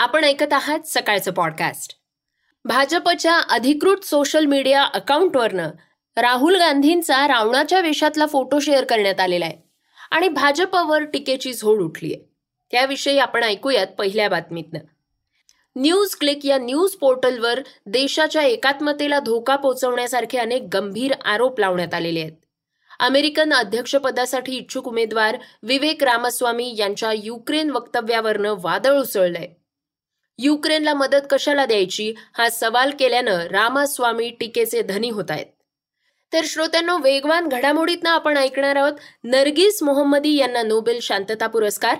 आपण ऐकत आहात सकाळचं पॉडकास्ट भाजपच्या अधिकृत सोशल मीडिया अकाउंटवरनं राहुल गांधींचा रावणाच्या वेशातला फोटो शेअर करण्यात आलेला आहे. आणि भाजपवर टीकेची झोड उठली आहे त्याविषयी आपण ऐकूयात पहिल्या बातमीतनं. न्यूज क्लिक या न्यूज पोर्टलवर देशाच्या एकात्मतेला धोका पोहोचवण्यासारखे अनेक गंभीर आरोप लावण्यात आलेले आहेत. अमेरिकन अध्यक्षपदासाठी इच्छुक उमेदवार विवेक रामस्वामी यांच्या युक्रेन वक्तव्यावरनं वादळ उसळलंय. युक्रेनला मदत कशाला द्यायची हा सवाल केल्यानं रामास्वामी टीकेचे धनी होत आहेत. तर श्रोत्यांनो वेगवान घडामोडीतनं आपण ऐकणार आहोत नरगिस मोहम्मदी यांना नोबेल शांतता पुरस्कार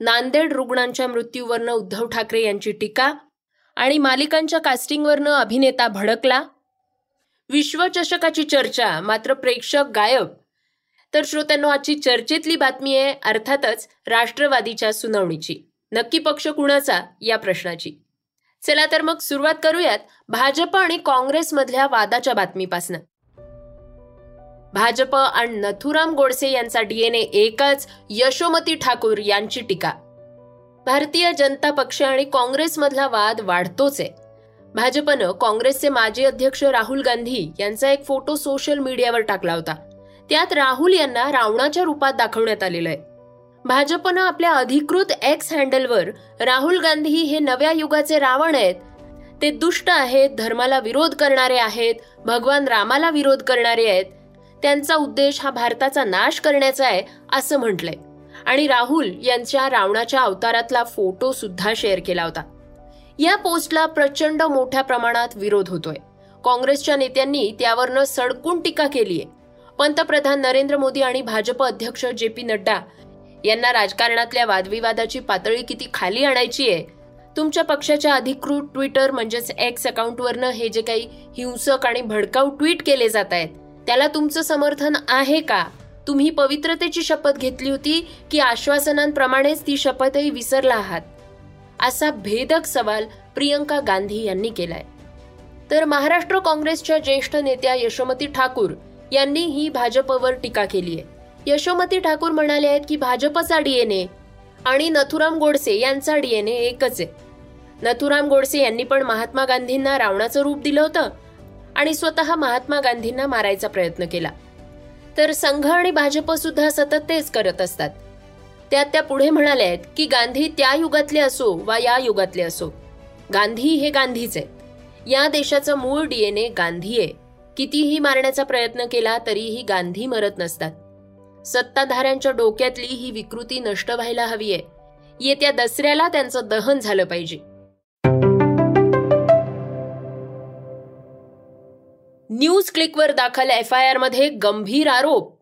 नांदेड रुग्णांच्या मृत्यूवरनं उद्धव ठाकरे यांची टीका आणि मालिकांच्या कास्टिंगवरनं अभिनेता भडकला. विश्वचषकाची चर्चा मात्र प्रेक्षक गायब. तर श्रोत्यांनो आजची चर्चेतली बातमी आहे अर्थातच राष्ट्रवादीच्या सुनावणीची. नक्की पक्ष कुणाचा? या प्रश्नाची. चला तर मग सुरुवात करूयात भाजप आणि काँग्रेसमधल्या वादाच्या बातमीपासनं. भाजप आणि नथुराम गोडसे यांचा डीएनए एकच यशोमती ठाकूर यांची टीका. भारतीय जनता पक्ष आणि काँग्रेसमधला वाद वाढतोच आहे. भाजपनं काँग्रेसचे माजी अध्यक्ष राहुल गांधी यांचा एक फोटो सोशल मीडियावर टाकला होता. त्यात राहुल यांना रावणाच्या रूपात दाखवण्यात आलेलं आहे. भाजपनं आपल्या अधिकृत एक्स हँडलवर राहुल गांधी हे नव्या युगाचे रावण आहेत. ते दुष्ट आहेत धर्माला विरोध करणारे आहेत भगवान रामाला विरोध करणारे आहेत. त्यांचा उद्देश हा भारताचा नाश करण्याचा आहे असं म्हटलंय. आणि राहुल यांच्या रावणाच्या अवतारातला फोटो सुद्धा शेअर केला होता. या पोस्टला प्रचंड मोठ्या प्रमाणात विरोध होतोय. काँग्रेसच्या नेत्यांनी त्यावरनं सडकून टीका केलीय. पंतप्रधान नरेंद्र मोदी आणि भाजप अध्यक्ष जे पी नड्डा यांना राजकारणातल्या वादविवादाची पातळी किती खाली आणायची आहे? तुमच्या पक्षाच्या अधिकृत ट्विटर म्हणजेच एक्स अकाउंटवरनं हे जे काही हिंसक आणि भडकाऊ ट्विट केले जात आहेत त्याला तुमचं समर्थन आहे का? तुम्ही पवित्रतेची शपथ घेतली होती की आश्वासनांप्रमाणेच ती शपथही विसरला आहात? असा भेदक सवाल प्रियंका गांधी यांनी केलाय. तर महाराष्ट्र काँग्रेसच्या ज्येष्ठ नेत्या यशोमती ठाकूर यांनी ही भाजपवर टीका केली आहे यशोमती ठाकूर म्हणाले आहेत की भाजपचा डीएनए आणि नथुराम गोडसे यांचा डीएनए एकच आहे. नथुराम गोडसे यांनी पण महात्मा गांधींना रावणाचं रूप दिलं होतं आणि स्वतः महात्मा गांधींना मारायचा प्रयत्न केला. तर संघ आणि भाजप सुद्धा सतत तेच करत असतात. त्यात त्या पुढे म्हणाल्या आहेत की गांधी त्या युगातले असो वा या युगातले असो गांधी हे गांधीच आहेत. या देशाचं मूळ डीएनए गांधी आहे. कितीही मारण्याचा प्रयत्न केला तरीही गांधी मरत नसतात. सत्ताधाऱ्यांच्या डोक्यातली ही विकृती नष्ट व्हायला हवी आहे येत्या दसऱ्याला त्यांचं दहन झालं पाहिजे. न्यूज क्लिकवर दाखल एफ आय आरमध्ये गंभीर आरोप.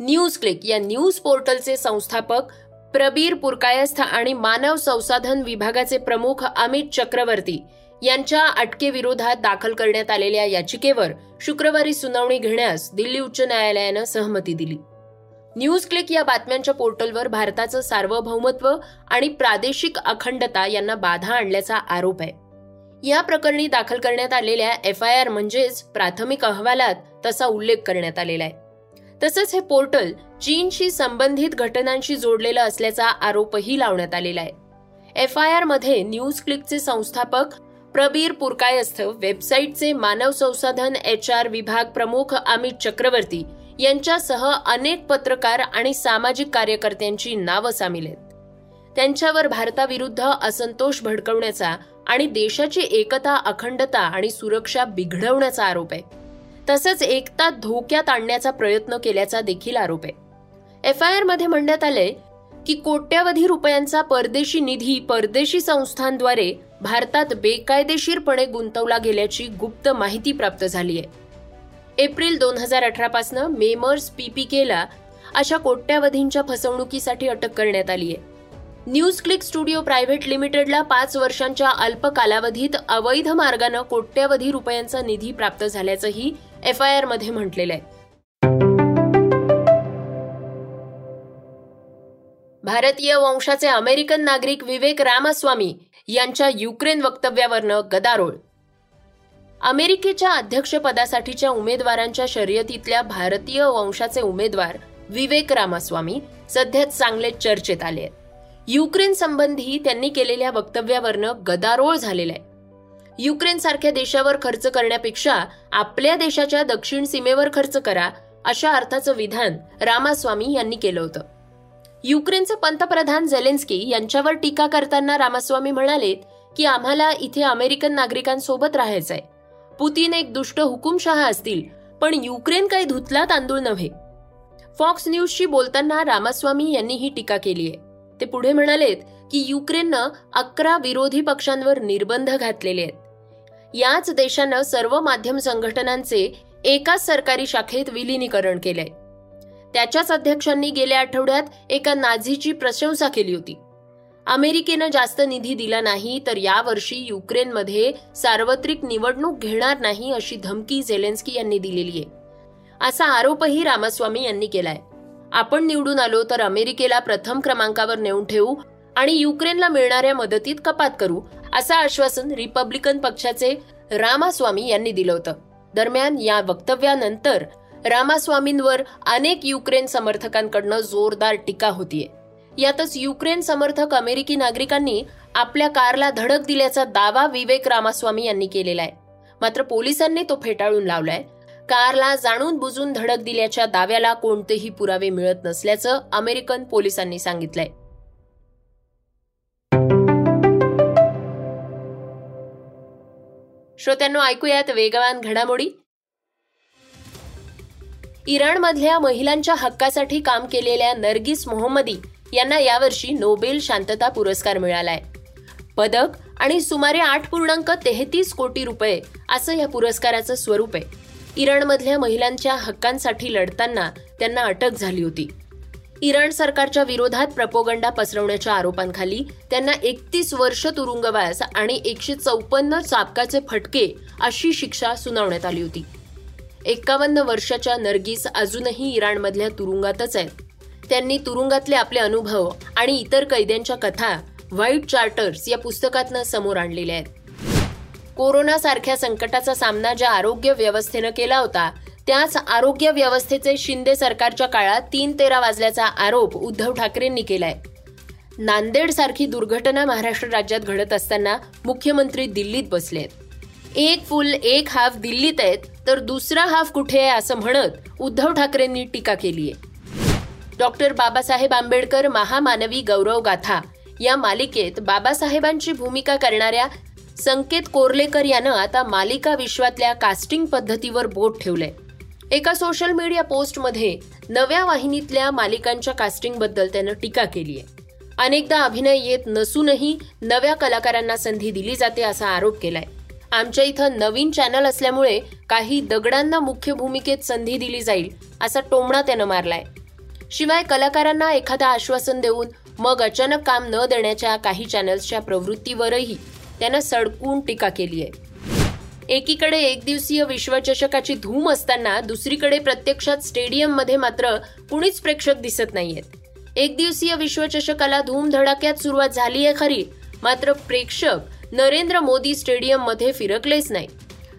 न्यूज क्लिक या न्यूज पोर्टलचे संस्थापक प्रबीर पुरकायस्थ आणि मानव संसाधन विभागाचे प्रमुख अमित चक्रवर्ती यांच्या अटकेविरोधात दाखल करण्यात आलेल्या याचिकेवर शुक्रवारी सुनावणी घेण्यास दिल्ली उच्च न्यायालयानं सहमती दिली. न्यूज क्लिक या बातम्यांच्या पोर्टलवर भारताचं सार्वभौमत्व आणि प्रादेशिक अखंडता यांना बाधा आणल्याचा आरोप आहे. या प्रकरणी दाखल करण्यात आलेल्या एफ आय आर म्हणजेच प्राथमिक अहवालात तसा उल्लेख करण्यात आलेला आहे. तसंच हे पोर्टल चीनशी संबंधित घटनांशी जोडलेलं असल्याचा आरोपही लावण्यात आलेला आहे. एफ आय आरमध्ये न्यूज क्लिकचे संस्थापक प्रबीर पुरकायस्थ वेबसाईटचे मानव संसाधन एच आर विभाग प्रमुख अमित चक्रवर्ती यांच्यासह अनेक पत्रकार आणि सामाजिक कार्यकर्त्यांची नावं सामील आहेत. त्यांच्यावर भारताविरुद्ध असंतोष भडकवण्याचा आणि देशाची एकता अखंडता आणि सुरक्षा बिघडवण्याचा आरोप आहे. तसंच एकता धोक्यात आणण्याचा प्रयत्न केल्याचा देखील आरोप आहे. एफ आय आरमध्ये म्हणण्यात आलंय की कोट्यावधी रुपयांचा परदेशी निधी परदेशी संस्थांद्वारे भारतात बेकायदेशीरपणे गुंतवला गेल्याची गुप्त माहिती प्राप्त झाली आहे. एप्रिल दोन हजार अठरापासनं मेमर्स पीपीकेला अशा कोट्यावधींच्या फसवणुकीसाठी अटक करण्यात आली आहे. न्यूज क्लिक स्टुडिओ प्रायव्हेट लिमिटेडला पाच वर्षांच्या अल्प कालावधीत अवैध मार्गानं कोट्यवधी रुपयांचा निधी प्राप्त झाल्याचंही एफ आय आरमध्ये म्हटलेलं आहे. भारतीय वंशाचे अमेरिकन नागरिक विवेक रामास्वामी यांच्या युक्रेन वक्तव्यावरनं गदारोळ. अमेरिकेच्या अध्यक्षपदासाठीच्या उमेदवारांच्या शर्यतीतल्या भारतीय वंशाचे उमेदवार विवेक रामास्वामी सध्या चांगले चर्चेत आले आहेत. युक्रेन संबंधी त्यांनी केलेल्या वक्तव्यावरनं गदारोळ झालेला आहे. युक्रेन सारख्या देशावर खर्च करण्यापेक्षा आपल्या देशाच्या दक्षिण सीमेवर खर्च करा अशा अर्थाचं विधान रामास्वामी यांनी केलं होतं. युक्रेनचे पंतप्रधान झेलेन्स्की यांच्यावर टीका करताना रामास्वामी म्हणाले की आम्हाला इथे अमेरिकन नागरिकांसोबत राहायचंय. पुतीन एक दुष्ट हुकुमशहा असतील पण युक्रेन काही धुतला तांदूळ नव्हे. फॉक्स न्यूजशी बोलताना रामास्वामी यांनी ही टीका केली आहे. ते पुढे म्हणालेत की युक्रेननं अकरा विरोधी पक्षांवर निर्बंध घातलेले आहेत. याच देशानं सर्व माध्यम संघटनांचे एकाच सरकारी शाखेत विलिनीकरण केलंय. त्याच्याच अध्यक्षांनी गेल्या आठवड्यात एका नाझीची प्रशंसा केली होती. अमेरिकेनं जास्त निधी दिला नाही तर यावर्षी युक्रेनमध्ये सार्वत्रिक निवडणूक घेणार नाही अशी धमकी झेलेन्स्की यांनी दिलेली आहे. असा आरोपही रामास्वामी यांनी केलाय. आपण निवडून आलो तर अमेरिकेला प्रथम क्रमांकावर नेऊन ठेवू आणि युक्रेनला मिळणाऱ्या मदतीत कपात करू असं आश्वासन रिपब्लिकन पक्षाचे रामास्वामी यांनी दिलं होतं. दरम्यान या वक्तव्यानंतर रामास्वामींवर अनेक युक्रेन समर्थकांकडनं जोरदार टीका होतीये. यातच युक्रेन समर्थक अमेरिकी नागरिकांनी आपल्या कारला धडक दिल्याचा दावा विवेक रामास्वामी यांनी केलेला आहे. मात्र पोलिसांनी तो फेटाळून लावलाय. कारला जाणून बुजून धडक दिल्याच्या दाव्याला कोणतेही पुरावे मिळत नसल्याचं अमेरिकन पोलिसांनी सांगितलंय. श्रोत्यांनो ऐकूयात वेगवान घडामोडी. इराणमधल्या महिलांच्या हक्कासाठी काम केलेल्या नर्गिस मोहम्मदी यांना यावर्षी नोबेल शांतता पुरस्कार मिळालाय. पदक आणि सुमारे आठ पूर्णांक तेहतीस कोटी रुपये असं या पुरस्काराचं स्वरूप आहे. इराणमधल्या महिलांच्या हक्कांसाठी लढताना त्यांना अटक झाली होती. इराण सरकारच्या विरोधात प्रपोगंडा पसरवण्याच्या आरोपांखाली त्यांना एकतीस वर्ष तुरुंगवास आणि एकशे चौपन्न चापकाचे फटके अशी शिक्षा सुनावण्यात आली होती. एक्कावन्न वर्षाच्या नर्गिस अजूनही इराणमधल्या तुरुंगातच आहेत. त्यांनी तुरुंगातले आपले अनुभव आणि इतर कैद्यांच्या कथा व्हाईट चार्टर्स या पुस्तकातनं समोर आणलेल्या आहेत. कोरोना सारख्या संकटाचा सामना ज्या आरोग्य व्यवस्थेनं केला होता त्याच आरोग्य व्यवस्थेचे शिंदे सरकारच्या काळात तीन तेरा वाजल्याचा आरोप उद्धव ठाकरेंनी केलाय. नांदेड सारखी दुर्घटना महाराष्ट्र राज्यात घडत असताना मुख्यमंत्री दिल्लीत बसलेत एक फुल एक हाफ दिल्लीत आहेत तर दुसरा हाफ कुठे आहे असं म्हणत उद्धव ठाकरेंनी टीका केली आहे डॉक्टर बाबासाहेब आंबेडकर महामानवी गौरव गाथा. या मालिकेत बाबासाहेबांची भूमिका करणाऱ्या संकेत कोर्लेकर यानं आता मालिका विश्वातल्या कास्टिंग पद्धतीवर बोट ठेवलंय. एका सोशल मीडिया पोस्टमध्ये नव्या वाहिनीतल्या मालिकांच्या कास्टिंगबद्दल त्यानं टीका केली आहे. अनेकदा अभिनय येत नसूनही नव्या कलाकारांना संधी दिली जाते असा आरोप केलाय. आमच्या इथं नवीन चॅनल असल्यामुळे काही दगडांना मुख्य भूमिकेत संधी दिली जाईल असा टोमणा त्यानं मारलाय. शिवाय कलाकारांना एखादं आश्वासन देऊन मग अचानक काम न देण्याच्या काही चॅनल्सच्या प्रवृत्तीवरही त्यानं सडकून टीका केली आहे. एकीकडे एक दिवसीय विश्वचषकाची धूम असताना दुसरीकडे प्रत्यक्षात स्टेडियममध्ये मात्र कुणीच प्रेक्षक दिसत नाहीयेत. एक दिवसीय विश्वचषकाला धूमधडाक्यात सुरुवात झाली आहे खरी मात्र प्रेक्षक नरेंद्र मोदी स्टेडियममध्ये फिरकलेच नाही.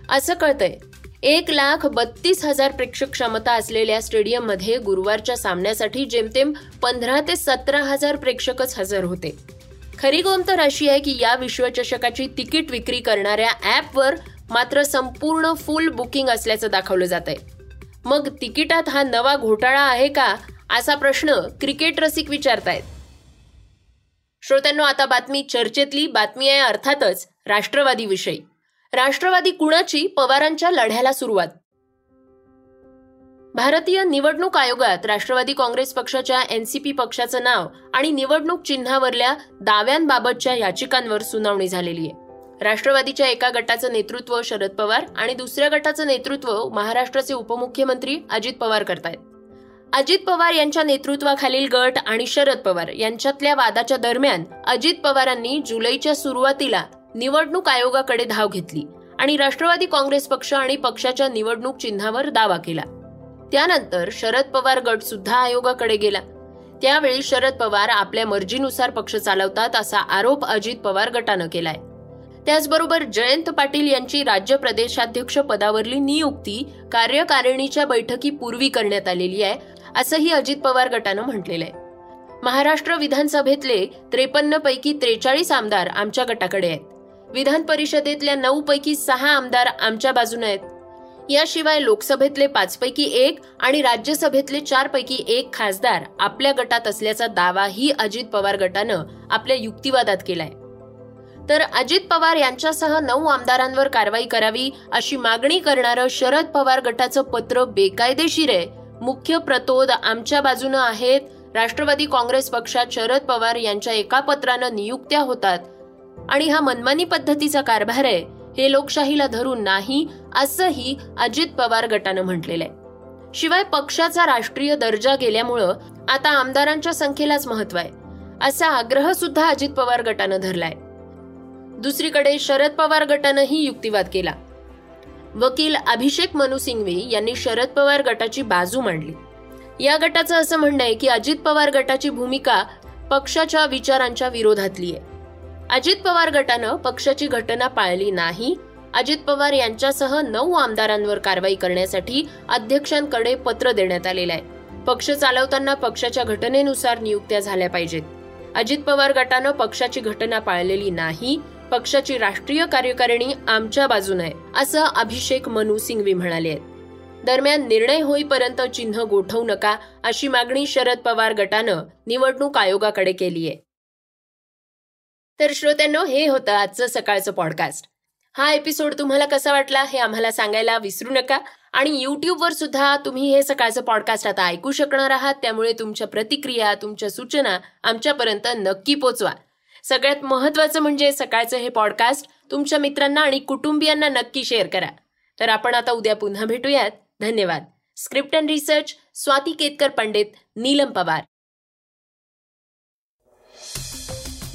असं कळतंय. एक लाख बत्तीस हजार प्रेक्षक क्षमता असलेल्या स्टेडियममध्ये गुरुवारच्या सामन्यासाठी जेमतेम पंधरा ते सतरा हजार प्रेक्षकच हजर होते. खरी गोम तर अशी आहे की या विश्वचषकाची तिकीट विक्री करणाऱ्या ॲपवर मात्र संपूर्ण फुल बुकिंग असल्याचं दाखवलं जात आहे मग तिकिटात हा नवा घोटाळा आहे का? असा प्रश्न क्रिकेट रसिक विचारतायत. श्रोत्यांनो आता बातमी चर्चेतली बातमी आहे अर्थातच राष्ट्रवादी विषयी राष्ट्रवादी कुणाची पवारांच्या लढ्याला सुरुवात? भारतीय निवडणूक आयोगात राष्ट्रवादी काँग्रेस पक्षाच्या एनसीपी पक्षाचं नाव आणि निवडणूक चिन्हावरल्या दाव्यांबाबतच्या याचिकांवर सुनावणी झालेली आहे. राष्ट्रवादीच्या एका गटाचं नेतृत्व शरद पवार आणि दुसऱ्या गटाचं नेतृत्व महाराष्ट्राचे उपमुख्यमंत्री अजित पवार करतायत. अजित पवार यांच्या नेतृत्वाखालील गट आणि शरद पवार यांच्यातल्या वादाच्या दरम्यान अजित पवारांनी जुलैच्या सुरुवातीला निवडणूक आयोगाकडे धाव घेतली आणि राष्ट्रवादी काँग्रेस पक्ष आणि पक्षाच्या निवडणूक चिन्हावर दावा केला. त्यानंतर शरद पवार गट सुद्धा आयोगाकडे गेला. त्यावेळी शरद पवार आपल्या मर्जीनुसार पक्ष चालवतात असा आरोप अजित पवार गटानं केलाय. त्याचबरोबर जयंत पाटील यांची राज्य प्रदेशाध्यक्ष पदावरली नियुक्ती कार्यकारिणीच्या बैठकीपूर्वी करण्यात आलेली आहे असंही अजित पवार गटानं म्हटलेलं आहे. महाराष्ट्र विधानसभेतले त्रेपन्न पैकी त्रेचाळीस आमदार आमच्या गटाकडे आहेत. विधान परिषदेतल्या नऊ पैकी सहा आमदार आमच्या बाजूने आहेत. याशिवाय लोकसभेतले पाचपैकी एक आणि राज्यसभेतले चार पैकी एक खासदार आपल्या गटात असल्याचा दावाही अजित पवार गटानं आपल्या युक्तिवादात केलाय. तर अजित पवार यांच्यासह नऊ आमदारांवर कारवाई करावी अशी मागणी करणारं शरद पवार गटाचं पत्र बेकायदेशीर आहे. मुख्य प्रतोद आमच्या बाजूनं आहेत. राष्ट्रवादी काँग्रेस पक्षात शरद पवार यांच्या एका पत्रानं नियुक्त्या होतात. आणि हा मनमानी पद्धतीचा कारभार आहे हे लोकशाहीला धरून नाही असंही अजित पवार गटानं म्हटलेलं आहे. शिवाय पक्षाचा राष्ट्रीय दर्जा गेल्यामुळं आता आमदारांच्या संख्येलाच महत्त्व आहे असा आग्रह सुद्धा अजित पवार गटानं धरलाय. दुसरीकडे शरद पवार गटानंही युक्तिवाद केला. वकील अभिषेक मनु सिंघवी यांनी शरद पवार गटाची बाजू मांडली. या गटाचं असं म्हणणं आहे की अजित पवार गटाची भूमिका पक्षाच्या विचारांच्या विरोधातली आहे. अजित पवार गटानं पक्षाची घटना पाळली नाही. अजित पवार यांच्यासह नऊ आमदारांवर कारवाई करण्यासाठी अध्यक्षांकडे पत्र देण्यात आलेलं आहे. पक्ष चालवताना पक्षाच्या घटनेनुसार नियुक्त्या झाल्या पाहिजेत. अजित पवार गटानं पक्षाची घटना पाळलेली नाही. पक्षाची राष्ट्रीय कार्यकारिणी आमच्या बाजूने आहे असं अभिषेक मनु सिंघवी म्हणाले आहेत. दरम्यान निर्णय होईपर्यंत चिन्ह गोठवू नका अशी मागणी शरद पवार गटानं निवडणूक आयोगाकडे केली आहे. तर श्रोत्यांनो हे होतं आजचं सकाळचं पॉडकास्ट हा एपिसोड तुम्हाला कसा वाटला हे आम्हाला सांगायला विसरू नका आणि युट्यूबवर सुद्धा तुम्ही हे सकाळचं पॉडकास्ट आता ऐकू शकणार आहात. त्यामुळे तुमच्या प्रतिक्रिया तुमच्या सूचना आमच्यापर्यंत नक्की पोचवा. सगळ्यात महत्वाचं म्हणजे सकाळचं हे पॉडकास्ट तुमच्या मित्रांना आणि कुटुंबियांना नक्की शेअर करा. तर आपण आता उद्या पुन्हा भेटूयात. धन्यवाद. Script and research Swati Ketkar Pandit Neelam Pawar.